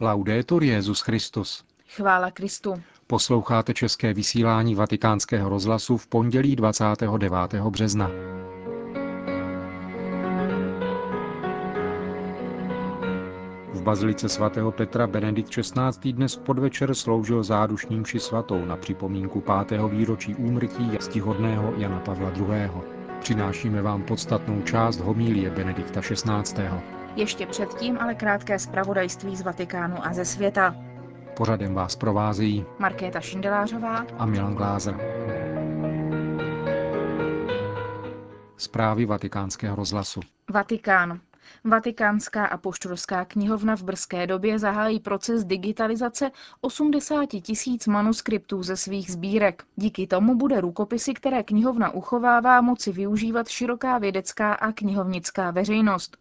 Laudetur Jezus Christus. Chvála Kristu. Posloucháte české vysílání Vatikánského rozhlasu v pondělí 29. března. V bazilice svatého Petra Benedikt XVI. dnes v podvečer sloužil zádušním ši svatou na připomínku pátého výročí úmrtí stihodného Jana Pavla II. Přinášíme vám podstatnou část homílie Benedikta XVI. Ještě předtím ale krátké zpravodajství z Vatikánu a ze světa. Pořadem vás provázejí Markéta Šindelářová a Milan Glázer. Zprávy vatikánského rozhlasu. Vatikán. Vatikánská apoštolská knihovna v brzké době zahájí proces digitalizace 80 tisíc manuskriptů ze svých sbírek. Díky tomu bude rukopisy, které knihovna uchovává, moci využívat široká vědecká a knihovnická veřejnost.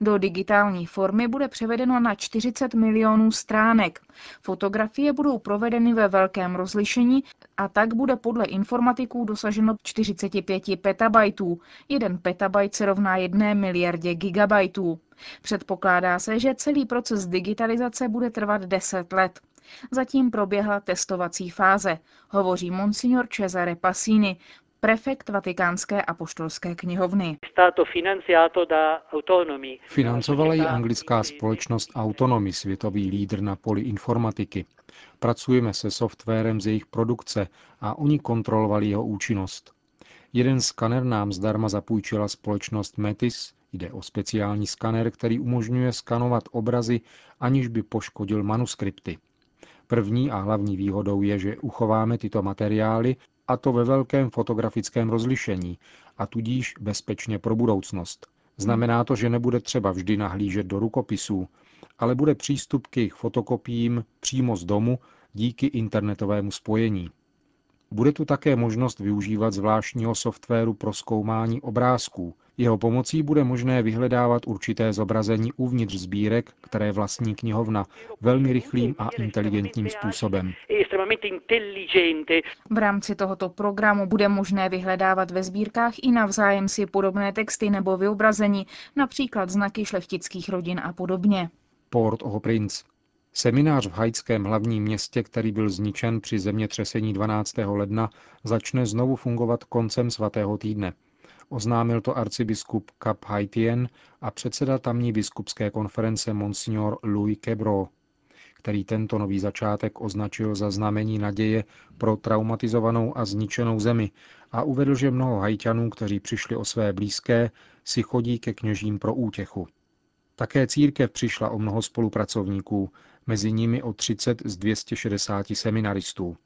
Do digitální formy bude převedeno na 40 milionů stránek. Fotografie budou provedeny ve velkém rozlišení a tak bude podle informatiků dosaženo 45 petabajtů. Jeden petabajt se rovná jedné miliardě gigabajtů. Předpokládá se, že celý proces digitalizace bude trvat 10 let. Zatím proběhla testovací fáze, hovoří monsignor Cesare Passini, prefekt Vatikánské apoštolské knihovny. Financovala ji anglická společnost Autonomy, světový lídr na poli informatiky. Pracujeme se softwarem z jejich produkce a oni kontrolovali jeho účinnost. Jeden skaner nám zdarma zapůjčila společnost Metis, jde o speciální skaner, který umožňuje skanovat obrazy, aniž by poškodil manuskripty. První a hlavní výhodou je, že uchováme tyto materiály a to ve velkém fotografickém rozlišení a tudíž bezpečně pro budoucnost. Znamená to, že nebude třeba vždy nahlížet do rukopisů, ale bude přístup k jejich fotokopiím přímo z domu díky internetovému spojení. Bude tu také možnost využívat zvláštního softwaru pro zkoumání obrázků. Jeho pomocí bude možné vyhledávat určité zobrazení uvnitř sbírek, které vlastní knihovna, velmi rychlým a inteligentním způsobem. V rámci tohoto programu bude možné vyhledávat ve sbírkách i navzájem si podobné texty nebo vyobrazení, například znaky šlechtických rodin a podobně. Port o Prince. Seminář v haitském hlavním městě, který byl zničen při zemětřesení 12. ledna, začne znovu fungovat koncem svatého týdne. Oznámil to arcibiskup Cap Haitien a předseda tamní biskupské konference Monsignor Louis Quebro, který tento nový začátek označil za znamení naděje pro traumatizovanou a zničenou zemi a uvedl, že mnoho hajťanů, kteří přišli o své blízké, si chodí ke kněžím pro útěchu. Také církev přišla o mnoho spolupracovníků, mezi nimi o 30 z 260 seminaristů.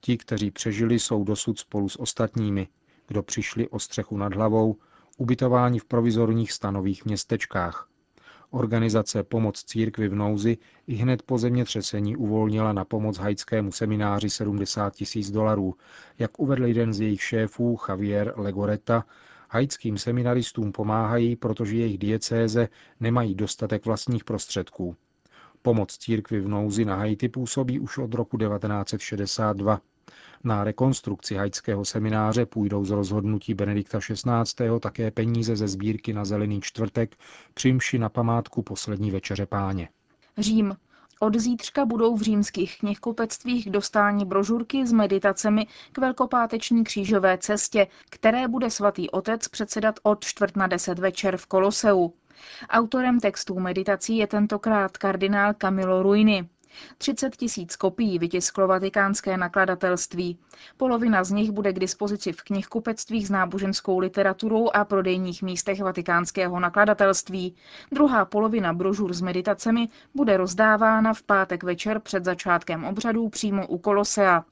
Ti, kteří přežili, jsou dosud spolu s ostatními, kdo přišli o střechu nad hlavou, ubytování v provizorních stanových městečkách. Organizace Pomoc církvi v nouzi i hned po zemětřesení uvolnila na pomoc haitskému semináři 70 tisíc dolarů. Jak uvedl jeden z jejich šéfů, Javier Legoreta, haitským seminaristům pomáhají, protože jejich diecéze nemají dostatek vlastních prostředků. Pomoc církvi v nouzi na Haiti působí už od roku 1962. Na rekonstrukci haitského semináře půjdou z rozhodnutí Benedikta XVI. také peníze ze sbírky na Zelený čtvrtek přimši na památku poslední večeře páně. Řím. Od zítřka budou v římských knihkupectvích k dostání brožurky s meditacemi k velkopáteční křížové cestě, které bude svatý otec předsedat od čtvrt na deset večer v Koloseu. Autorem textů meditací je tentokrát kardinál Camilo Ruini. 30 tisíc kopií vytisklo vatikánské nakladatelství. Polovina z nich bude k dispozici v knihkupectvích s náboženskou literaturou a prodejních místech vatikánského nakladatelství. Druhá polovina brožur s meditacemi bude rozdávána v pátek večer před začátkem obřadů přímo u Kolosea.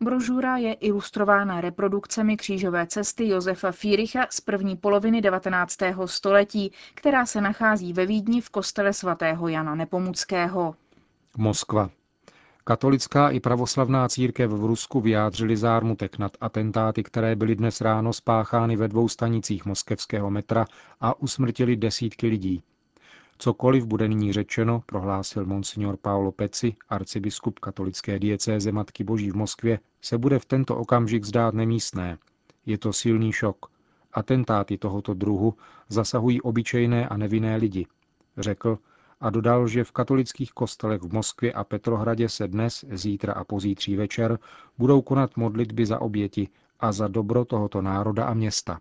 Brožura je ilustrována reprodukcemi křížové cesty Josefa Fíricha z první poloviny 19. století, která se nachází ve Vídni v kostele svatého Jana Nepomuckého. Moskva. Katolická i pravoslavná církev v Rusku vyjádřili zármutek nad atentáty, které byly dnes ráno spáchány ve dvou stanicích moskevského metra a usmrtili desítky lidí. Cokoliv bude nyní řečeno, prohlásil monsignor Paolo Peci, arcibiskup katolické diecéze Matky Boží v Moskvě, se bude v tento okamžik zdát nemístné. Je to silný šok. Atentáty tohoto druhu zasahují obyčejné a nevinné lidi, řekl a dodal, že v katolických kostelech v Moskvě a Petrohradě se dnes, zítra a pozítří večer budou konat modlitby za oběti a za dobro tohoto národa a města.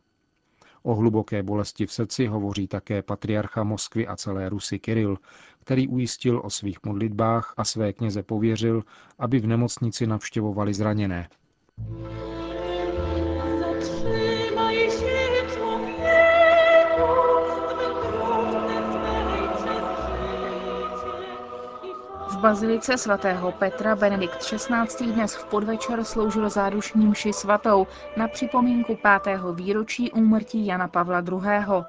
O hluboké bolesti v srdci hovoří také patriarcha Moskvy a celé Rusy Kiril, který ujistil o svých modlitbách a své kněze pověřil, aby v nemocnici navštěvovali zraněné. V bazilice svatého Petra Benedikt XVI. dnes v podvečer sloužil zádušní mši svatou na připomínku pátého výročí úmrtí Jana Pavla II.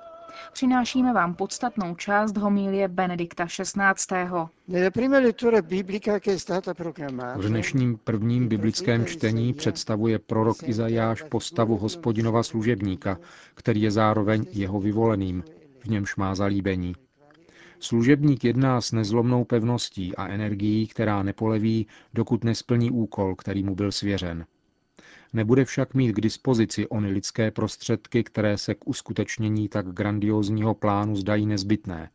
Přinášíme vám podstatnou část homilie Benedikta XVI. V dnešním prvním biblickém čtení představuje prorok Izajáš postavu hospodinova služebníka, který je zároveň jeho vyvoleným, v němž má zalíbení. Služebník jedná s nezlomnou pevností a energií, která nepoleví, dokud nesplní úkol, který mu byl svěřen. Nebude však mít k dispozici ony lidské prostředky, které se k uskutečnění tak grandiozního plánu zdají nezbytné.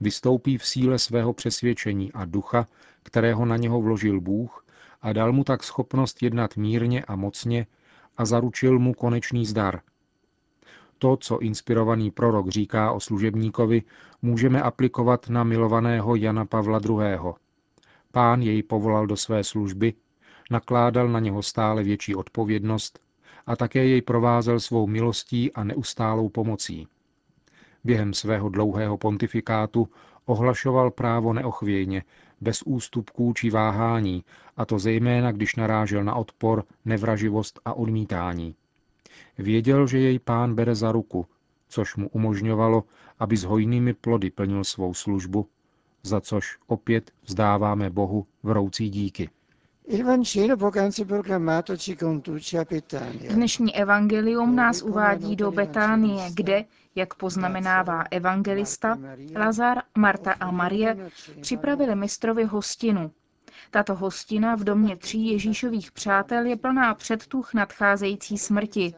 Vystoupí v síle svého přesvědčení a ducha, kterého na něho vložil Bůh, a dal mu tak schopnost jednat mírně a mocně a zaručil mu konečný zdar – to, co inspirovaný prorok říká o služebníkovi, můžeme aplikovat na milovaného Jana Pavla II. Pán jej povolal do své služby, nakládal na něho stále větší odpovědnost a také jej provázel svou milostí a neustálou pomocí. Během svého dlouhého pontifikátu ohlašoval právo neochvějně, bez ústupků či váhání, a to zejména, když narážel na odpor, nevraživost a odmítání. Věděl, že jej pán bere za ruku, což mu umožňovalo, aby s hojnými plody plnil svou službu, za což opět vzdáváme Bohu vroucí díky. Dnešní evangelium nás uvádí do Betánie, kde, jak poznamenává evangelista, Lazar, Marta a Marie připravili mistrovi hostinu. Tato hostina v domě tří Ježíšových přátel je plná předtuch nadcházející smrti.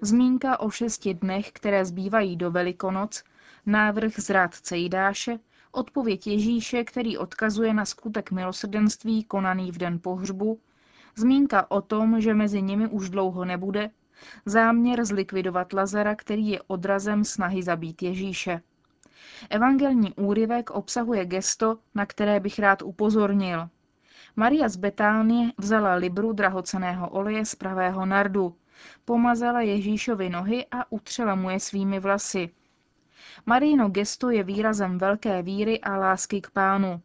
Zmínka o šesti dnech, které zbývají do Velikonoc, návrh zrádce Jidáše, odpověď Ježíše, který odkazuje na skutek milosrdenství konaný v den pohřbu, zmínka o tom, že mezi nimi už dlouho nebude, záměr zlikvidovat Lazara, který je odrazem snahy zabít Ježíše. Evangelní úryvek obsahuje gesto, na které bych rád upozornil. Maria z Betánie vzala libru drahoceného oleje z pravého nardu, pomazala Ježíšovi nohy a utřela mu je svými vlasy. Marino gesto je výrazem velké víry a lásky k pánu.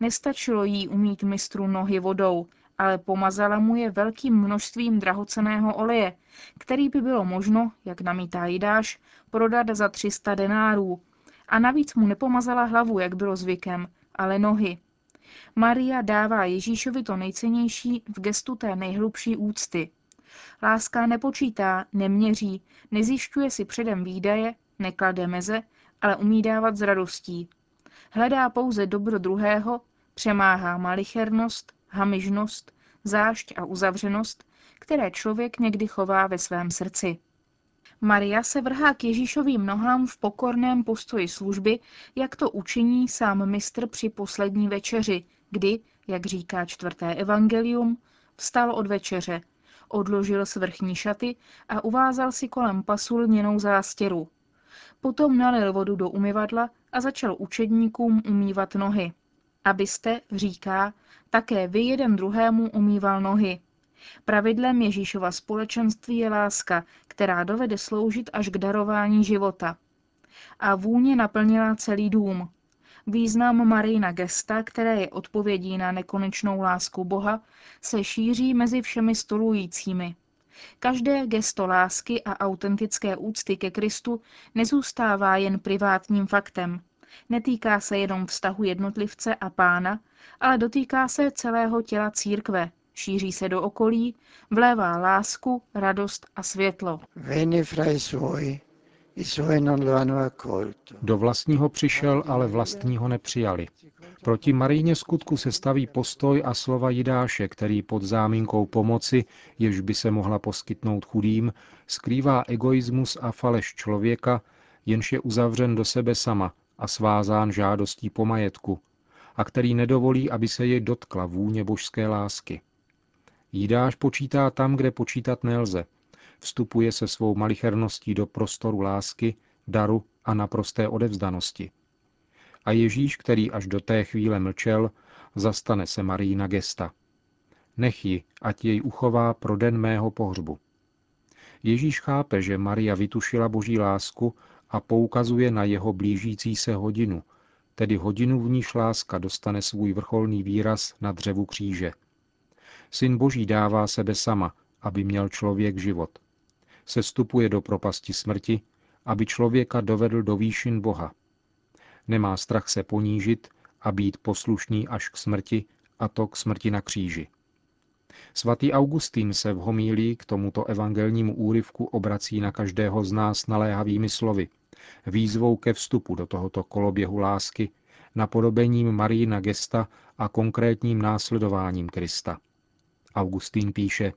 Nestačilo jí umít mistru nohy vodou, ale pomazala mu je velkým množstvím drahoceného oleje, který by bylo možno, jak namítá Jidáš, prodat za 300 denárů. A navíc mu nepomazala hlavu, jak bylo zvykem, ale nohy. Maria dává Ježíšovi to nejcennější v gestu té nejhlubší úcty. Láska nepočítá, neměří, nezjišťuje si předem výdaje, neklade meze, ale umí dávat s radostí. Hledá pouze dobro druhého, přemáhá malichernost, hamižnost, zášť a uzavřenost, které člověk někdy chová ve svém srdci. Maria se vrhá k Ježíšovým nohám v pokorném postoji služby, jak to učiní sám mistr při poslední večeři, kdy, jak říká čtvrté evangelium, vstal od večeře, odložil svrchní šaty a uvázal si kolem pasu lněnou zástěru. Potom nalil vodu do umyvadla a začal učedníkům umývat nohy. Abyste, říká, také vy jeden druhému umýval nohy. Pravidlem Ježíšova společenství je láska, která dovede sloužit až k darování života. A vůně naplnila celý dům. Význam Marijna gesta, které je odpovědí na nekonečnou lásku Boha, se šíří mezi všemi stolujícími. Každé gesto lásky a autentické úcty ke Kristu nezůstává jen privátním faktem. Netýká se jenom vztahu jednotlivce a pána, ale dotýká se celého těla církve, šíří se do okolí, vlévá lásku, radost a světlo. Do vlastního přišel, ale vlastního nepřijali. Proti Maríně skutku se staví postoj a slova Jidáše, který pod záminkou pomoci, jež by se mohla poskytnout chudým, skrývá egoismus a faleš člověka, jenž je uzavřen do sebe sama a svázán žádostí po majetku a který nedovolí, aby se jej dotkla vůně božské lásky. Jídáš počítá tam, kde počítat nelze. Vstupuje se svou malicherností do prostoru lásky, daru a naprosté odevzdanosti. A Ježíš, který až do té chvíle mlčel, zastane se Marii na gesta. Nech ji, ať jej uchová pro den mého pohřbu. Ježíš chápe, že Maria vytušila boží lásku a poukazuje na jeho blížící se hodinu, tedy hodinu, v níž láska dostane svůj vrcholný výraz na dřevu kříže. Syn Boží dává sebe sama, aby měl člověk život. Sestupuje do propasti smrti, aby člověka dovedl do výšin Boha. Nemá strach se ponížit a být poslušný až k smrti, a to k smrti na kříži. Svatý Augustín se v homílí k tomuto evangelnímu úryvku obrací na každého z nás naléhavými slovy, výzvou ke vstupu do tohoto koloběhu lásky, napodobením Marína gesta a konkrétním následováním Krista. Augustín píše,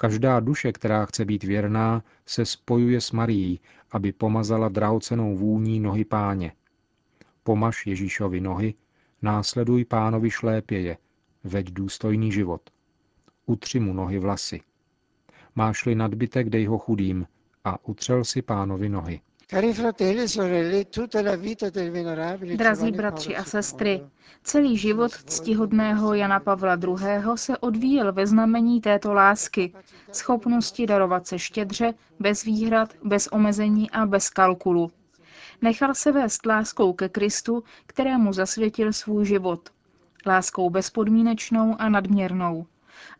Každá duše, která chce být věrná, se spojuje s Marií, aby pomazala drahocenou vůní nohy páně. Pomaž Ježíšovi nohy, následuj pánovi šlépěje, veď důstojný život. Utři mu nohy vlasy. Máš-li nadbytek, dej ho chudým a utřel si pánovi nohy. E Drazí bratři a sestry, celý život ctihodného Jana Pavla II. se odvíjel ve znamení této lásky, schopnosti darovat se štědře, bez výhrad, bez omezení a bez kalkulu. Nechal se vést láskou ke Kristu, kterému zasvětil svůj život. Láskou bezpodmínečnou a nadměrnou.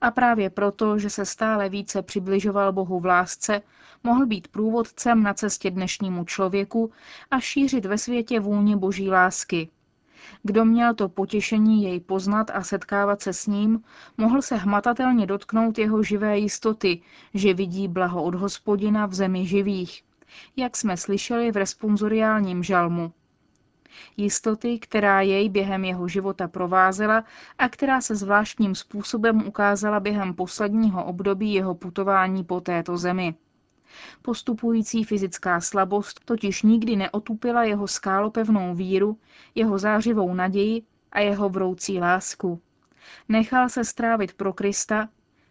A právě proto, že se stále více přibližoval Bohu v lásce, mohl být průvodcem na cestě dnešnímu člověku a šířit ve světě vůni boží lásky. Kdo měl to potěšení jej poznat a setkávat se s ním, mohl se hmatatelně dotknout jeho živé jistoty, že vidí blaho od hospodina v zemi živých, jak jsme slyšeli v responsoriálním žalmu. Jistoty, která jej během jeho života provázela a která se zvláštním způsobem ukázala během posledního období jeho putování po této zemi. Postupující fyzická slabost totiž nikdy neotupila jeho skálopevnou víru, jeho zářivou naději a jeho vroucí lásku. Nechal se strávit pro Krista,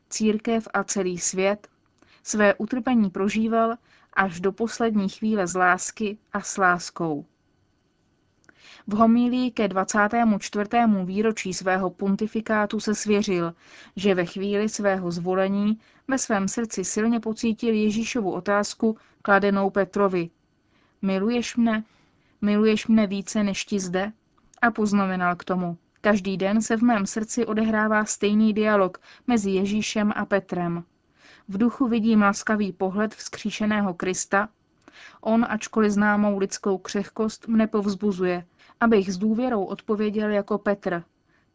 církev a celý svět, své utrpení prožíval až do poslední chvíle z lásky a s láskou. V homílii ke 24. výročí svého pontifikátu se svěřil, že ve chvíli svého zvolení ve svém srdci silně pocítil Ježíšovu otázku kladenou Petrovi. Miluješ mne? Miluješ mne více než ti zde? A poznamenal k tomu. Každý den se v mém srdci odehrává stejný dialog mezi Ježíšem a Petrem. V duchu vidím laskavý pohled vzkříšeného Krista. On, ačkoliv známou lidskou křehkost, mne povzbuzuje, abych s důvěrou odpověděl jako Petr.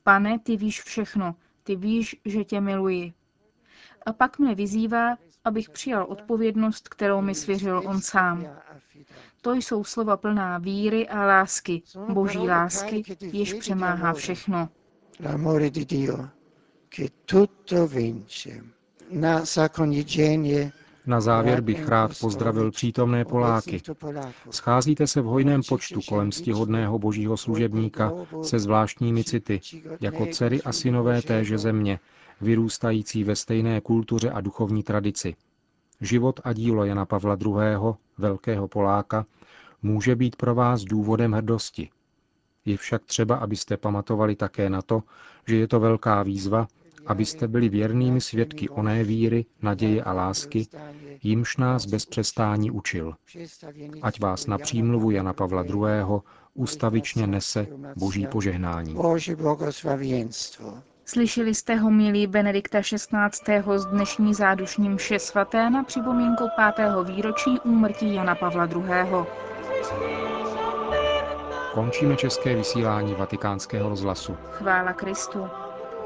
Pane, ty víš všechno, ty víš, že tě miluji. A pak mne vyzývá, abych přijal odpovědnost, kterou mi svěřil on sám. To jsou slova plná víry a lásky, boží lásky, jež přemáhá všechno. L'amore di Dio, che tutto vince. Na Na závěr bych rád pozdravil přítomné Poláky. Scházíte se v hojném počtu kolem stihodného božího služebníka se zvláštními city, jako dcery a synové téže země, vyrůstající ve stejné kultuře a duchovní tradici. Život a dílo Jana Pavla II., velkého Poláka, může být pro vás důvodem hrdosti. Je však třeba, abyste pamatovali také na to, že je to velká výzva, abyste byli věrnými svědky oné víry, naděje a lásky, jimž nás bez přestání učil. Ať vás na přímluvu Jana Pavla II. ustavičně nese boží požehnání. Slyšeli jste ho, milí Benedikta XVI. z dnešní zádušní mše svaté na připomínku pátého výročí úmrtí Jana Pavla II. Končíme české vysílání vatikánského rozhlasu. Chvála Kristu.